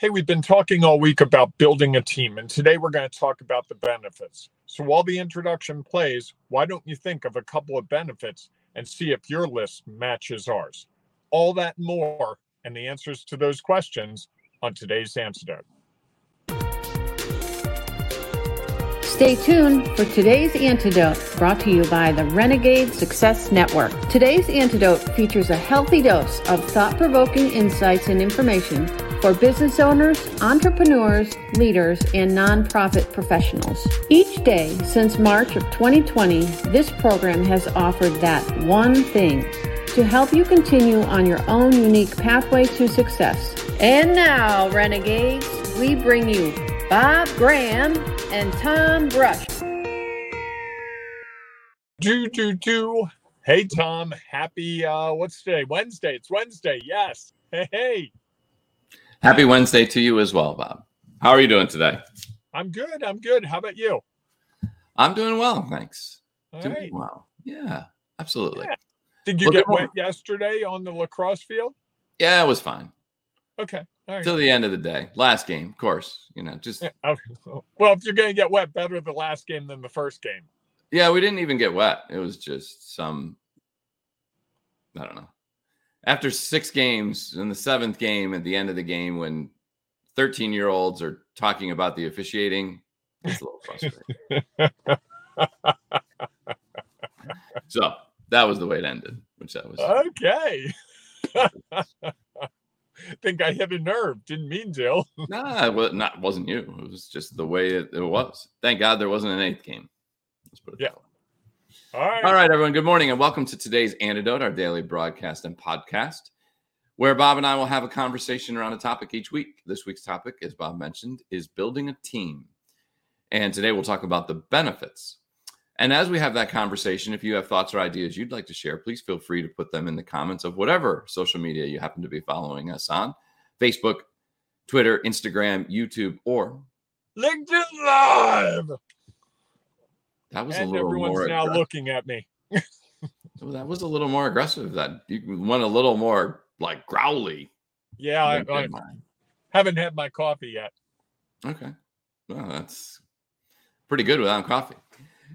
Hey, we've been talking all week about building a team, and today we're going to talk about the benefits. So while the introduction plays, why don't you think of a couple of benefits and see if your list matches ours? All that more, and the answers to those questions on today's Antidote. Stay tuned for today's antidote brought to you by the Renegade Success Network. Today's antidote features a healthy dose of thought provoking insights and information for business owners, entrepreneurs, leaders, and nonprofit professionals. Each day since March of 2020, this program has offered that one thing to help you continue on your own unique pathway to success. And now, Renegades, we bring you Bob Graham and Tom Brush. Do, do, do. Hey, Tom. Happy, uh, what's today? Wednesday. It's Wednesday. Yes. Hey, hey. Happy Wednesday to you as well, Bob. How are you doing today? I'm good. I'm good. How about you? I'm doing well, thanks. All doing right. well. Yeah, absolutely. Yeah. Did you Well, get wet yesterday on the lacrosse field? Yeah, it was fine. Okay. All right. Till the end of the day. Last game, of course. You know, just Yeah, okay. Well, if you're going to get wet, better the last game than the first game. yeah, we didn't even get wet. It was just some I don't know. After six games in the seventh game at the end of the game when 13 year olds are talking about the officiating, it's a little frustrating. so that was the way it ended, which that was Okay. think I hit a nerve. Didn't mean to. Nah, it was not wasn't you. It was just the way it, it was. Thank God there wasn't an eighth game. Let's put it Yeah. All right. All right, everyone. Good morning and welcome to today's antidote, our daily broadcast and podcast, where Bob and I will have a conversation around a topic each week. This week's topic, as Bob mentioned, is building a team. And today we'll talk about the benefits. And as we have that conversation, if you have thoughts or ideas you'd like to share, please feel free to put them in the comments of whatever social media you happen to be following us on Facebook, Twitter, Instagram, YouTube, or LinkedIn Live. That was a And little everyone's more now aggressive. looking at me. Well, that was a little more aggressive. That you went a little more like growly. Yeah, I, I haven't had my coffee yet. Okay. Well, that's pretty good without coffee.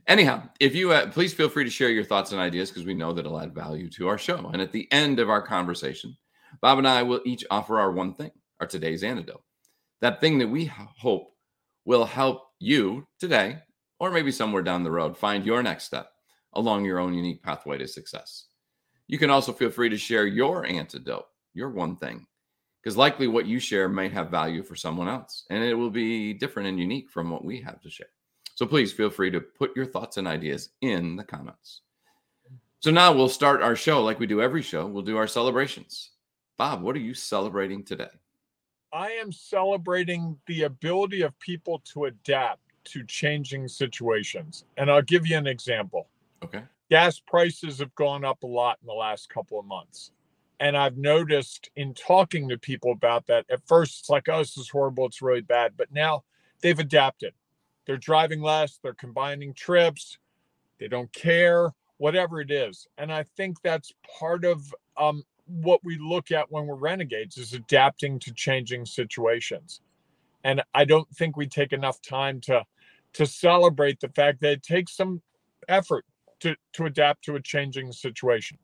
Anyhow, if you uh, please feel free to share your thoughts and ideas because we know that it'll add value to our show. And at the end of our conversation, Bob and I will each offer our one thing, our today's antidote. That thing that we hope will help you today, or maybe somewhere down the road, find your next step along your own unique pathway to success. You can also feel free to share your antidote, your one thing, because likely what you share may have value for someone else and it will be different and unique from what we have to share. So please feel free to put your thoughts and ideas in the comments. So now we'll start our show like we do every show. We'll do our celebrations. Bob, what are you celebrating today? I am celebrating the ability of people to adapt to changing situations. And I'll give you an example. Okay. gas prices have gone up a lot in the last couple of months. And I've noticed in talking to people about that, at first it's like, oh, this is horrible, it's really bad. But now they've adapted. They're driving less, they're combining trips, they don't care, whatever it is. And I think that's part of um, what we look at when we're renegades is adapting to changing situations. And I don't think we take enough time to to celebrate the fact that it takes some effort to to adapt to a changing situation.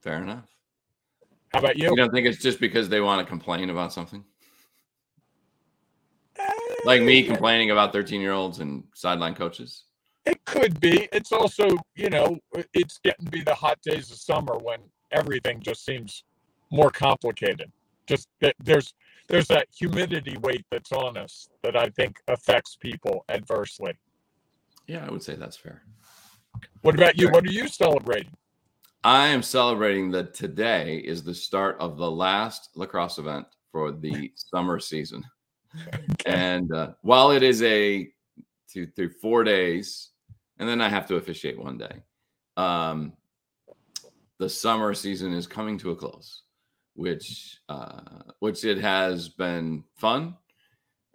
Fair enough. How about you? You don't think it's just because they want to complain about something? Eh, Like me complaining about 13 year olds and sideline coaches? It could be. It's also, you know, it's getting to be the hot days of summer when everything just seems more complicated. Just there's there's that humidity weight that's on us that I think affects people adversely. Yeah, I would say that's fair. What about you? Sure. What are you celebrating? I am celebrating that today is the start of the last lacrosse event for the summer season. And uh, while it is a two, three, four days, and then I have to officiate one day, um, the summer season is coming to a close, which uh, which it has been fun,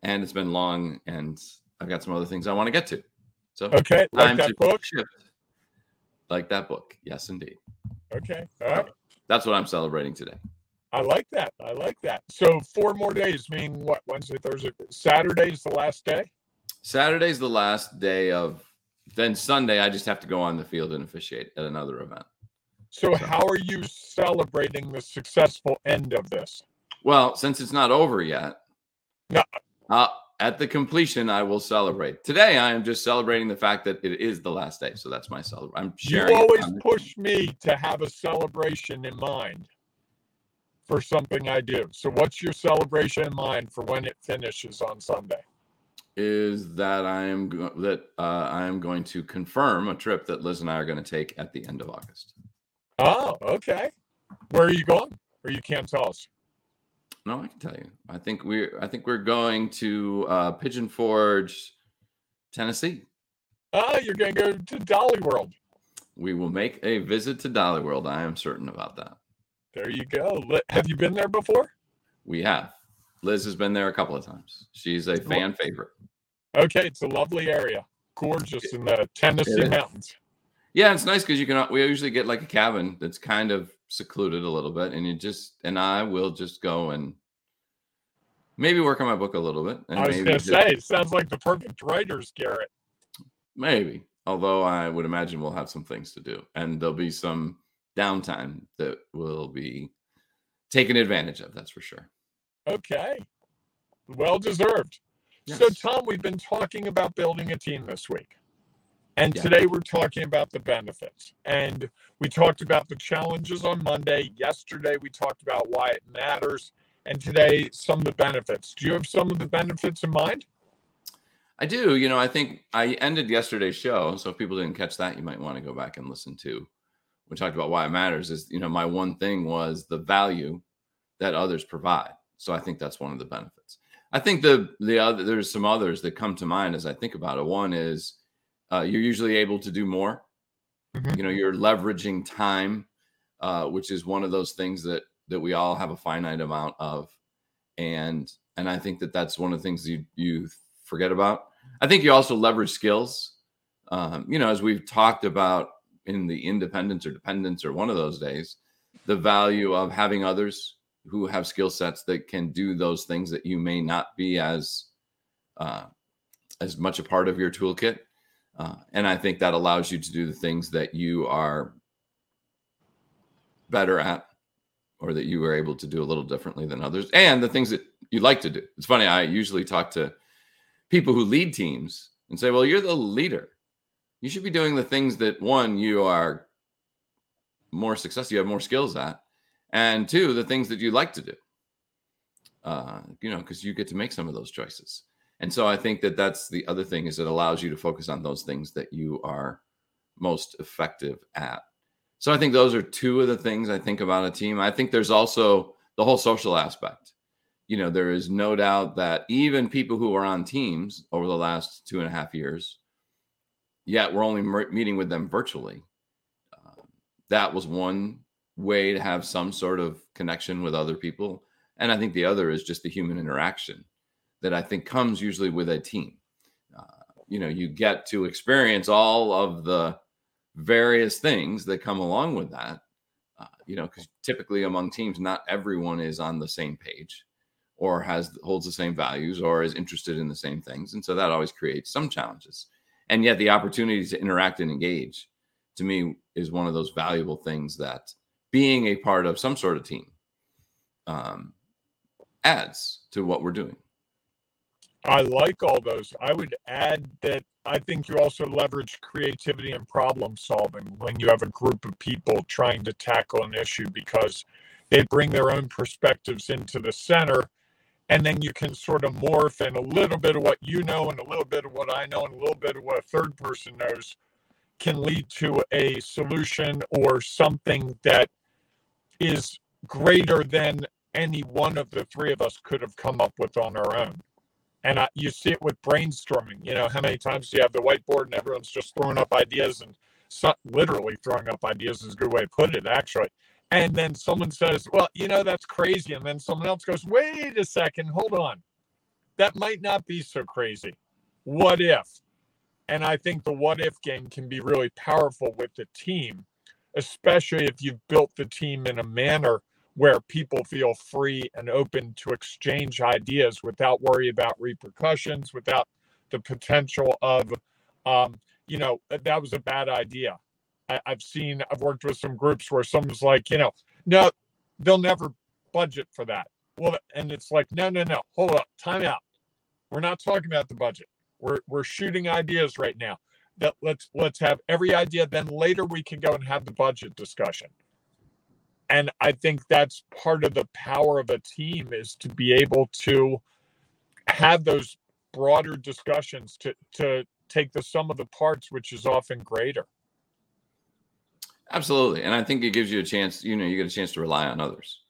and it's been long, and I've got some other things I want to get to. So Okay, like that to book. shift. Like that book, yes, indeed. Okay, all right. That's what I'm celebrating today. I like that. I like that. So four more days, meaning what? Wednesday, Thursday, Saturday is the last day. Saturday's the last day of. Then Sunday, I just have to go on the field and officiate at another event. So how are you celebrating the successful end of this? Well, since it's not over yet, No. uh, at the completion, I will celebrate. Today, I am just celebrating the fact that it is the last day. So that's my celebration. I'm You sharing. always push me to have a celebration in mind for something I do. So what's your celebration in mind for when it finishes on Sunday? is that I am go- that uh, I am going to confirm a trip that Liz and I are going to take at the end of August. Oh, okay. Where are you going? Or you can't tell us? No, I can tell you. I think we're I think we're going to uh, Pigeon Forge, Tennessee. Oh, you're going to go to Dollywood. We will make a visit to Dollywood. I am certain about that. There you go. Have you been there before? We have. Liz has been there a couple of times. She's a fan favorite. Okay, it's a lovely area. Gorgeous in the Tennessee mountains. Yeah, it's nice because you can. We usually get like a cabin that's kind of secluded a little bit, and you just and I will just go and maybe work on my book a little bit. And I was going to just- say, it sounds like the perfect writer's garret. Maybe. Although I would imagine we'll have some things to do and there'll be some downtime that will be taken advantage of. That's for sure. Okay. Well deserved. So, Tom, we've been talking about building a team this week. And Yeah. today we're talking about the benefits. And we talked about the challenges on Monday. Yesterday, we talked about why it matters. And today, some of the benefits. Do you have some of the benefits in mind? I do. You know, I think I ended yesterday's show. So if people didn't catch that, you might want to go back and listen to. We talked about why it matters. Is you know, my one thing was the value that others provide. So I think that's one of the benefits. I think the the other there's some others that come to mind as I think about it. One is uh, you're usually able to do more. Mhm. You know, you're leveraging time, uh, which is one of those things that that we all have a finite amount of, and and I think that that's one of the things you you forget about. I think you also leverage skills. Um, you know, as we've talked about in the independence or dependence or one of those days, the value of having others who have skill sets that can do those things that you may not be as uh, as much a part of your toolkit. Uh, and I think that allows you to do the things that you are better at or that you were able to do a little differently than others and the things that you like to do. It's funny, I usually talk to people who lead teams and say, well, you're the leader. You should be doing the things that one, you are more successful, you have more skills at, and two, the things that you like to do. Uh, you know, because you get to make some of those choices. And so I think that that's the other thing is it allows you to focus on those things that you are most effective at. So I think those are two of the things I think about a team. I think there's also the whole social aspect. You know, there is no doubt that even people who are on teams over the last two and a half years, yet we're only meeting with them virtually. Uh, that was one way to have some sort of connection with other people. And I think the other is just the human interaction that I think comes usually with a team. Uh, you know, you get to experience all of the various things that come along with that. Uh, you know, because typically among teams, not everyone is on the same page or has holds the same values or is interested in the same things, and so that always creates some challenges. And yet, the opportunity to interact and engage, to me, is one of those valuable things that being a part of some sort of team um, adds to what we're doing. I like all those. I would add that I think you also leverage creativity and problem solving when you have a group of people trying to tackle an issue because they bring their own perspectives into the center. And then you can sort of morph and a little bit of what you know and a little bit of what I know and a little bit of what a third person knows can lead to a solution or something that is greater than any one of the three of us could have come up with on our own. And I, you see it with brainstorming. You know, how many times do you have the whiteboard and everyone's just throwing up ideas and so, literally throwing up ideas is a good way to put it, actually. And then someone says, well, you know, that's crazy. And then someone else goes, wait a second, hold on. That might not be so crazy. What if? And I think the what if game can be really powerful with the team, especially if you've built the team in a manner where people feel free and open to exchange ideas without worry about repercussions, without the potential of, um, you know, that was a bad idea. I, I've seen, I've worked with some groups where someone's like, you know, no, they'll never budget for that. Well, and it's like, no, no, no, hold up, time out. We're not talking about the budget. We're we're shooting ideas right now. That let's let's have every idea. Then later we can go and have the budget discussion. And I think that's part of the power of a team is to be able to have those broader discussions to to take the sum of the parts, which is often greater. Absolutely, and I think it gives you a chance. You know, you get a chance to rely on others,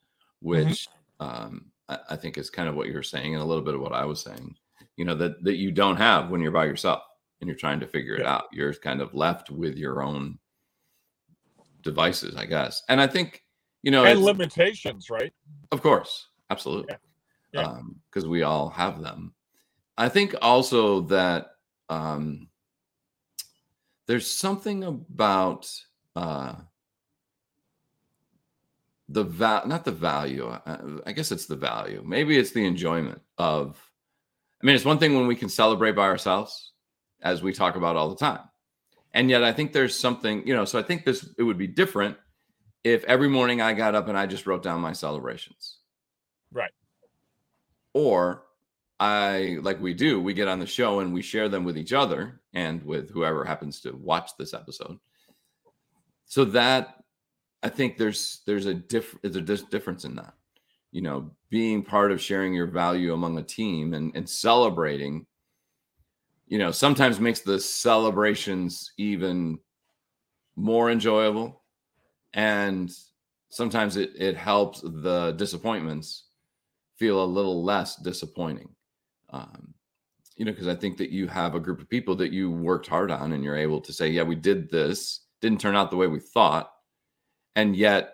Mm-hmm. which um, I, I think is kind of what you're saying, and a little bit of what I was saying. You know that that you don't have when you're by yourself and you're trying to figure it out. You're kind of left with your own devices, I guess. And I think you know, and limitations, right? of course, absolutely, Yeah. Yeah. because we all have them. I think also that um, there's something about uh, the val not the value uh, i guess it's the value maybe it's the enjoyment of i mean it's one thing when we can celebrate by ourselves as we talk about all the time and yet i think there's something you know so i think this it would be different if every morning i got up and i just wrote down my celebrations Right. or i like we do we get on the show and we share them with each other and with whoever happens to watch this episode so that I think there's there's a diff there's a difference in that. You know, being part of sharing your value among a team and and celebrating. You know, sometimes makes the celebrations even more enjoyable, and sometimes it it helps the disappointments feel a little less disappointing. Um, you know, because I think that you have a group of people that you worked hard on, and you're able to say, "Yeah, we did this. Didn't turn out the way we thought." and yet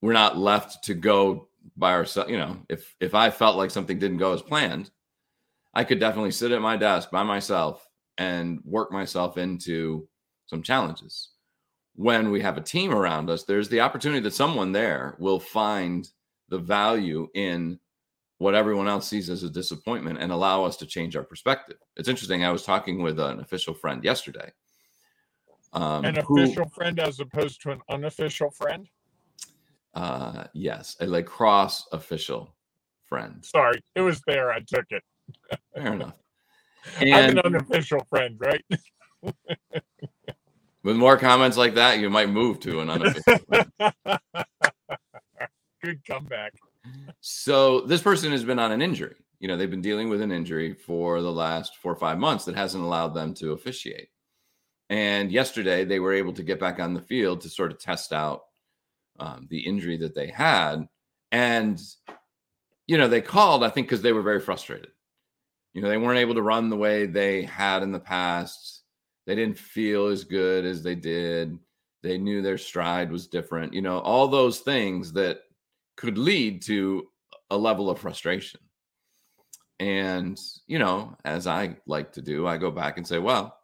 we're not left to go by ourselves you know if if i felt like something didn't go as planned i could definitely sit at my desk by myself and work myself into some challenges when we have a team around us there's the opportunity that someone there will find the value in what everyone else sees as a disappointment and allow us to change our perspective it's interesting i was talking with an official friend yesterday um, An who- official friend as opposed to an unofficial friend. Uh, yes, a lacrosse official friend. Sorry, it was there. I took it. Fair enough. I'm an unofficial friend, right? with more comments like that, you might move to an unofficial. Good comeback. So this person has been on an injury. You know, they've been dealing with an injury for the last four or five months that hasn't allowed them to officiate. And yesterday, they were able to get back on the field to sort of test out um, the injury that they had. And, you know, they called, I think, because they were very frustrated. You know, they weren't able to run the way they had in the past. They didn't feel as good as they did. They knew their stride was different. You know, all those things that could lead to a level of frustration. And, you know, as I like to do, I go back and say, well,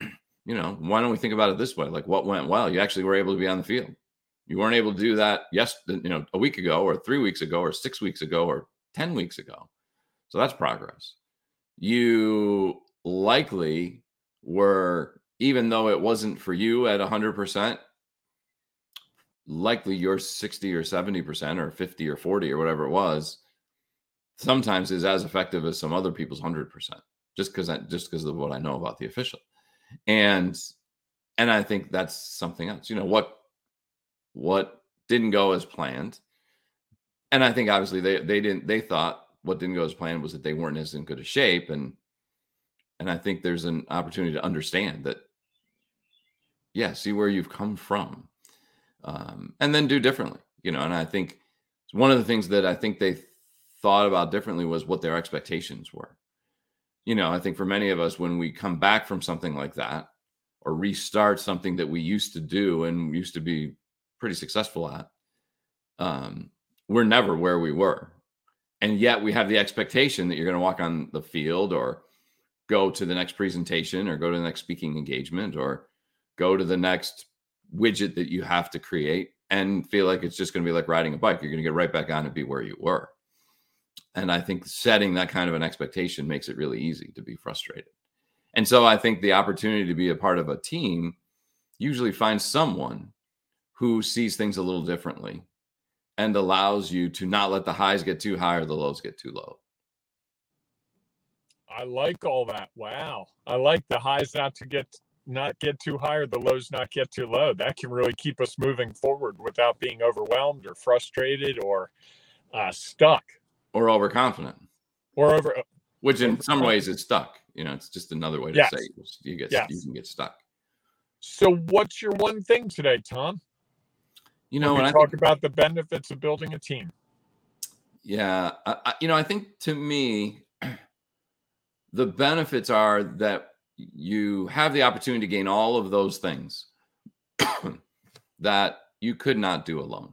you know, why don't we think about it this way? Like, what went well? You actually were able to be on the field. You weren't able to do that, yes, you know, a week ago or three weeks ago or six weeks ago or 10 weeks ago. So that's progress. You likely were, even though it wasn't for you at 100%, likely your 60 or 70% or 50 or 40 or whatever it was sometimes is as effective as some other people's 100% just because just because of what i know about the official. And and i think that's something else you know what what didn't go as planned and i think obviously they they didn't they thought what didn't go as planned was that they weren't as in good a shape and and i think there's an opportunity to understand that yeah see where you've come from um, and then do differently you know and i think one of the things that i think they thought about differently was what their expectations were. You know i think for many of us when we come back from something like that or restart something that we used to do and used to be pretty successful at um, we're never where we were. And yet we have the expectation that you're going to walk on the field or go to the next presentation or go to the next speaking engagement or go to the next widget that you have to create and feel like it's just going to be like riding a bike. You're going to get right back on and be where you were. And I think setting that kind of an expectation makes it really easy to be frustrated. And so I think the opportunity to be a part of a team usually finds someone who sees things a little differently and allows you to not let the highs get too high or the lows get too low. I like all that. Wow. I like the highs not to get not get too high or the lows not get too low. That can really keep us moving forward without being overwhelmed or frustrated or uh, stuck or overconfident or over uh, which in some ways is stuck. You know, it's just another way to Yes. say it. you get Yes. you can get stuck. So what's your one thing today, Tom? You know, When and we I talk about the benefits of building a team. yeah, I, I, you know, I think to me, the benefits are that you have the opportunity to gain all of those things that you could not do alone.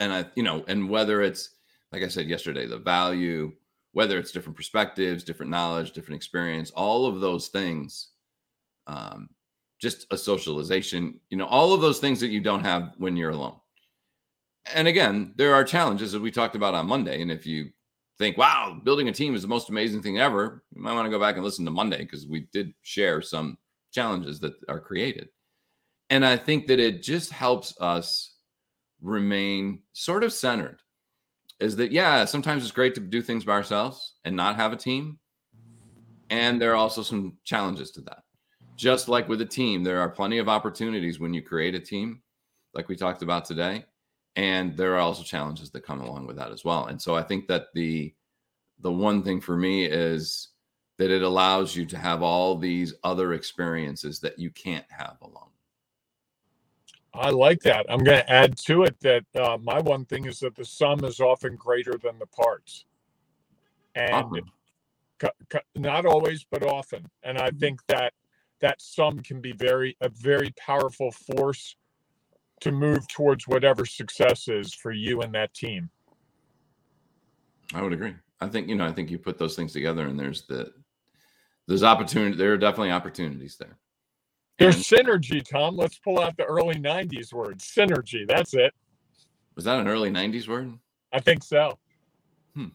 And I, you know, and whether it's like I said yesterday, the value, whether it's different perspectives, different knowledge, different experience, all of those things, um, just a socialization, you know, all of those things that you don't have when you're alone. And again, there are challenges that we talked about on Monday. And if you think, wow, building a team is the most amazing thing ever, you might want to go back and listen to Monday because we did share some challenges that are created. And I think that it just helps us remain sort of centered. Is that, yeah, sometimes it's great to do things by ourselves and not have a team. And there are also some challenges to that. Just like with a team, there are plenty of opportunities when you create a team, like we talked about today. And there are also challenges that come along with that as well. And so I think that the the one thing for me is that it allows you to have all these other experiences that you can't have alone. I like that. I'm going to add to it that uh, my one thing is that the sum is often greater than the parts. And Awesome. co- co- not always, but often. And I think that that sum can be very a very powerful force to move towards whatever success is for you and that team. I would agree. I think you know. I think you put those things together, and there's the there's opportunity. There are definitely opportunities there. There's And synergy, Tom. Let's pull out the early '90s word, synergy. That's it. was that an early '90s word? I think so. Hmm.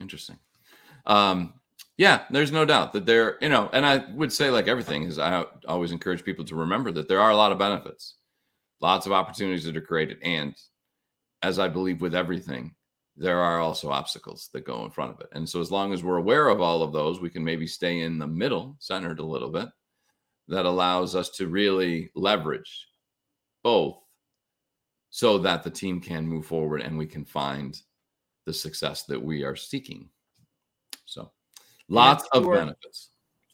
Interesting. Um, yeah, there's no doubt that there. You know, and I would say like everything is. I always encourage people to remember that there are a lot of benefits, lots of opportunities that are created, and as I believe with everything, there are also obstacles that go in front of it. And so, as long as we're aware of all of those, we can maybe stay in the middle, centered a little bit. That allows us to really leverage both so that the team can move forward and we can find the success that we are seeking. So, lots of sure. benefits.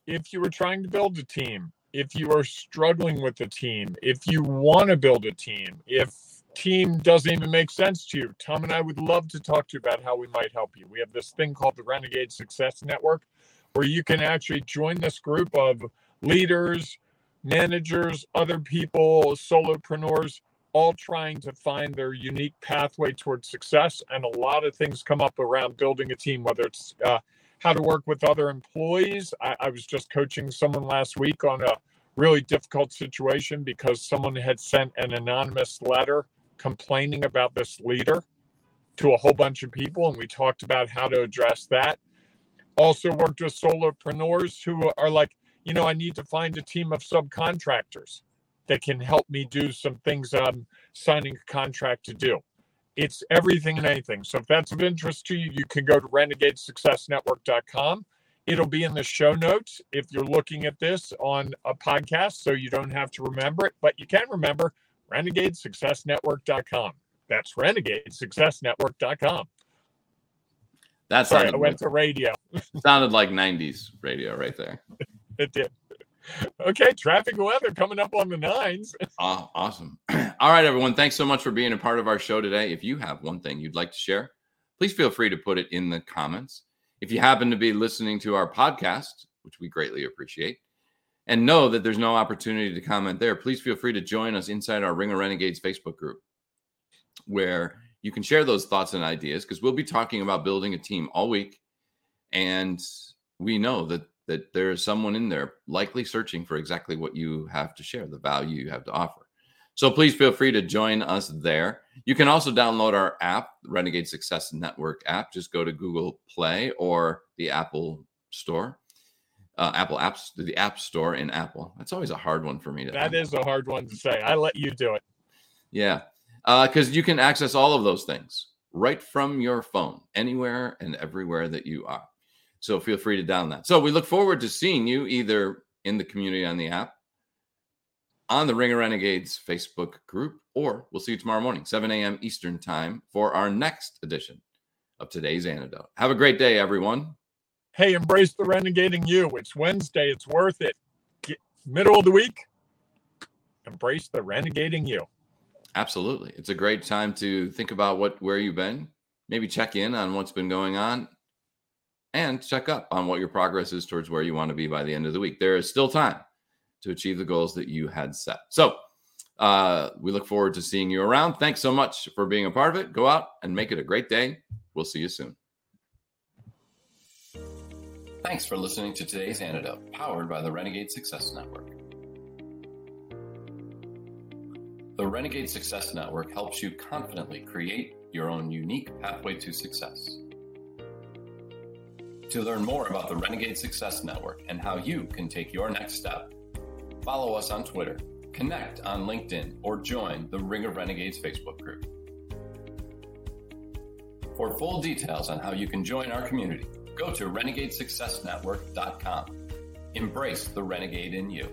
if you were trying to build a team, if you are struggling with a team, if you want to build a team, if team doesn't even make sense to you, Tom and I would love to talk to you about how we might help you. We have this thing called the Renegade Success Network where you can actually join this group of leaders, managers, other people, solopreneurs, all trying to find their unique pathway towards success. And a lot of things come up around building a team, whether it's uh, how to work with other employees. I, I was just coaching someone last week on a really difficult situation because someone had sent an anonymous letter complaining about this leader to a whole bunch of people. And we talked about how to address that. Also worked with solopreneurs who are like, you know, I need to find a team of subcontractors that can help me do some things I'm signing a contract to do. It's everything and anything. So if that's of interest to you, you can go to renegadesuccessnetwork.com. It'll be in the show notes if you're looking at this on a podcast, so you don't have to remember it, but you can remember renegadesuccessnetwork.com. That's renegadesuccessnetwork.com. That Sorry, I went to radio. sounded like 90s radio right there. It did. Okay, traffic weather coming up on the nines. Aw- awesome. All right, everyone. Thanks so much for being a part of our show today. If you have one thing you'd like to share, please feel free to put it in the comments. If you happen to be listening to our podcast, which we greatly appreciate, and know that there's no opportunity to comment there, please feel free to join us inside our Ring of Renegades Facebook group, where you can share those thoughts and ideas because we'll be talking about building a team all week. And we know that that there is someone in there likely searching for exactly what you have to share, the value you have to offer. So please feel free to join us there. You can also download our app, Renegade Success Network app. Just go to Google Play or the Apple Store, uh, Apple Apps, the App Store in Apple. That's always a hard one for me to. That is a hard one to say. I let you do it. Yeah, because uh, you can access all of those things right from your phone, anywhere and everywhere that you are. So feel free to download that. So we look forward to seeing you either in the community on the app on the Ring of Renegades Facebook group, or we'll see you tomorrow morning, 7 a.m. Eastern Time, for our next edition of today's antidote. Have a great day, everyone. Hey, embrace the renegading you. It's Wednesday. It's worth it. Get, middle of the week, embrace the renegading you. Absolutely. It's a great time to think about what where you've been, maybe check in on what's been going on, and check up on what your progress is towards where you want to be by the end of the week. There is still time to achieve the goals that you had set. So uh, we look forward to seeing you around. Thanks so much for being a part of it. Go out and make it a great day. We'll see you soon. Thanks for listening to today's antidote, powered by the Renegade Success Network. The Renegade Success Network helps you confidently create your own unique pathway to success. To learn more about the Renegade Success Network and how you can take your next step, follow us on Twitter, connect on LinkedIn, or join the Ring of Renegades Facebook group. For full details on how you can join our community, go to renegadesuccessnetwork.com. Embrace the renegade in you.